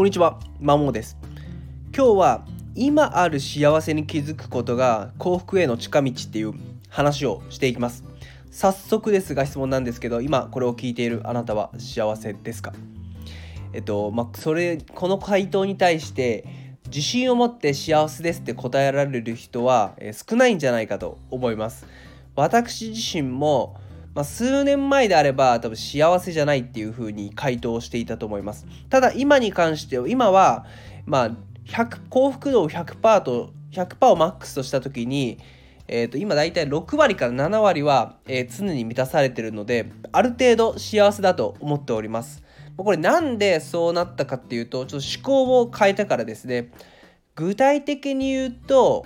こんにちは、まもです。今日は今ある幸せに気づくことが幸福への近道っていう話をしていきます。早速ですが質問なんですけど、今これを聞いているあなたは幸せですか？えっと、まあ、それ、この回答に対して自信を持って幸せですって答えられる人は少ないんじゃないかと思います。私自身もまあ、数年前であれば多分幸せじゃないっていう風に回答していたと思います。ただ今に関しては今はまあ100幸福度を100%と100%をマックスとした時にえー、と今大体6割から7割は、えー、常に満たされてるのである程度幸せだと思っております。これなんでそうなったかっていうとちょっと思考を変えたからですね。具体的に言うと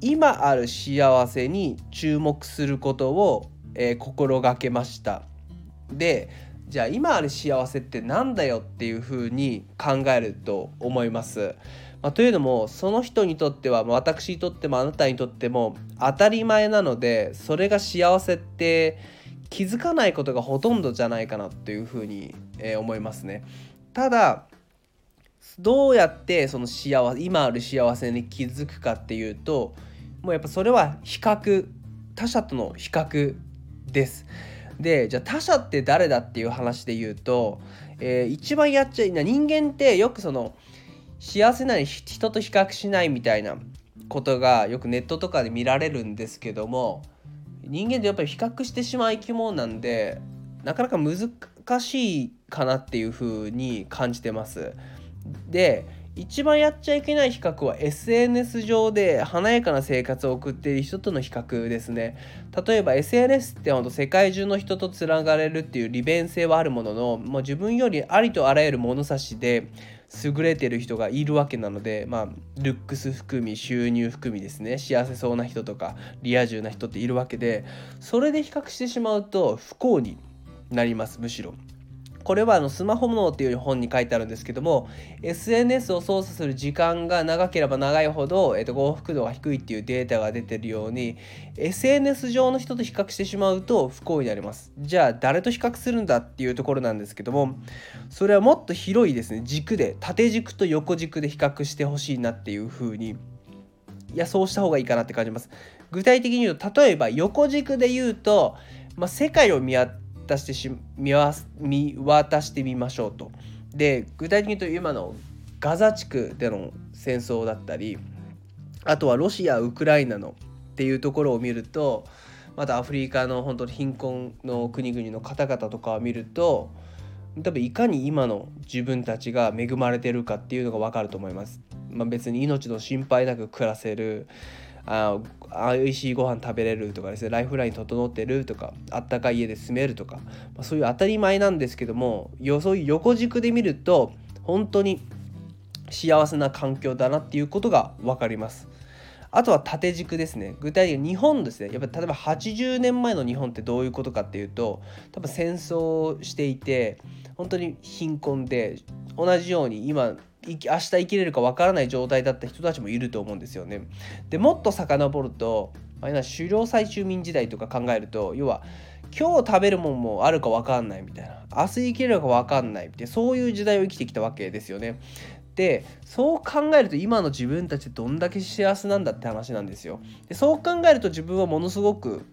今ある幸せに注目することをえー、心がけましたでじゃあ今ある幸せってなんだよっていうふうに考えると思います。まあ、というのもその人にとっては、私にとってもあなたにとっても当たり前なのでそれが幸せって気づかないことがほとんどじゃないかなというふうに、え、思いますね。ただどうやってその幸せ今ある幸せに気づくかっていうともうやっぱそれは比較他者との比較です。でじゃあ他者って誰だっていう話で言うと、えー、一番やっちゃいな人間ってよくその幸せなり人と比較しないみたいなことがよくネットとかで見られるんですけども人間ってやっぱり比較してしまう生き物なんでなかなか難しいかなっていうふうに感じてます。で一番やっちゃいけない比較は SNS 上で華やかな生活を送っている人との比較ですね例えば SNS ってほんと世界中の人とつながれるっていう利便性はあるもののもう自分よりありとあらゆる物差しで優れてる人がいるわけなのでまあルックス含み収入含みですね幸せそうな人とかリア充な人っているわけでそれで比較してしまうと不幸になりますむしろ。これはあのスマホ脳っていう本に書いてあるんですけども SNS を操作する時間が長ければ長いほど、えー、と幸福度が低いっていうデータが出てるように SNS 上の人と比較してしまうと不幸になります。じゃあ誰と比較するんだっていうところなんですけどもそれはもっと広いですね。軸で縦軸と横軸で比較してほしいなっていうふうに。いやそうした方がいいかなって感じます。具体的に言うと例えば横軸で言うと、まあ、世界を見渡してし見見渡してみましょうと。で具体的に言うと今のガザ地区での戦争だったりあとはロシアウクライナのっていうところを見るとまたアフリカの本当に貧困の国々の方々とかを見ると多分いかに今の自分たちが恵まれてるかっていうのが分かると思います。まあ、別に命の心配なく暮らせるあ美味しいご飯食べれるとかですねライフライン整ってるとかあったかい家で住めるとか、まあ、そういう当たり前なんですけどもそういう横軸で見ると本当に幸せな環境だなっていうことが分かります。あとは縦軸ですね。具体的に日本ですね。やっぱ例えば80年前の日本ってどういうことかっていうと、多分戦争していて、本当に貧困で、同じように今明日生きれるかわからない状態だった人たちもいると思うんですよね。でもっと遡ると、まあ、狩猟採集民時代とか考えると要は今日食べるもんもあるか分かんないみたいな明日生きれるか分かんないってそういう時代を生きてきたわけですよね。でそう考えると今の自分たちどんだけ幸せなんだって話なんですよ。でそう考えると自分はものすごく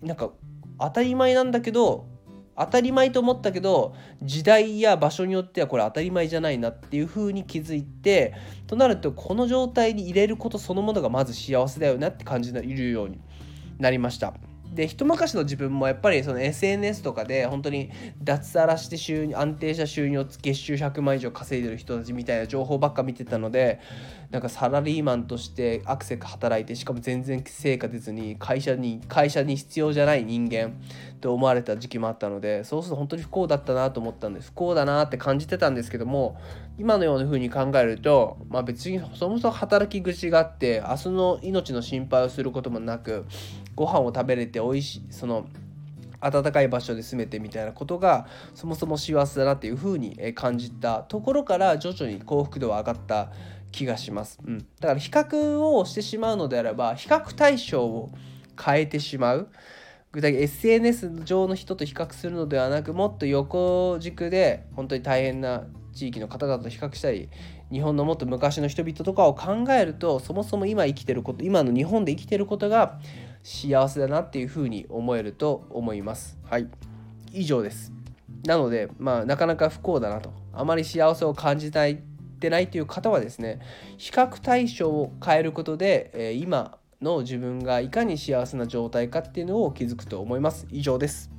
なんか当たり前なんだけど当たり前と思ったけど時代や場所によってはこれ当たり前じゃないなっていう風に気づいてとなるとこの状態に入れることそのものがまず幸せだよなって感じるようになりました。で一昔の自分もやっぱりその SNS とかで本当に脱サラして収入安定した収入を月収100万以上稼いでる人たちみたいな情報ばっか見てたのでなんかサラリーマンとしてアクセク働いてしかも全然成果出ずに会社に会社に必要じゃない人間と思われた時期もあったのでそうすると本当に不幸だったなと思ったんです。不幸だなって感じてたんですけども今のような風に考えると、まあ、別にそもそも働き口があって明日の命の心配をすることもなくご飯を食べれて美味しいその暖かい場所で住めてみたいなことがそもそも幸せだなっていう風に感じたところから徐々に幸福度は上がった気がします、うん、だから比較をしてしまうのであれば比較対象を変えてしまう。具体的に SNS 上の人と比較するのではなくもっと横軸で本当に大変な地域の方々と比較したり日本のもっと昔の人々とかを考えるとそもそも今生きてること今の日本で生きてることが幸せだなっていうふうに思えると思います。はい以上です。なのでまあなかなか不幸だなとあまり幸せを感じないてないという方はですね比較対象を変えることで、えー、今の自分がいかに幸せな状態かっていうのを気づくと思います以上です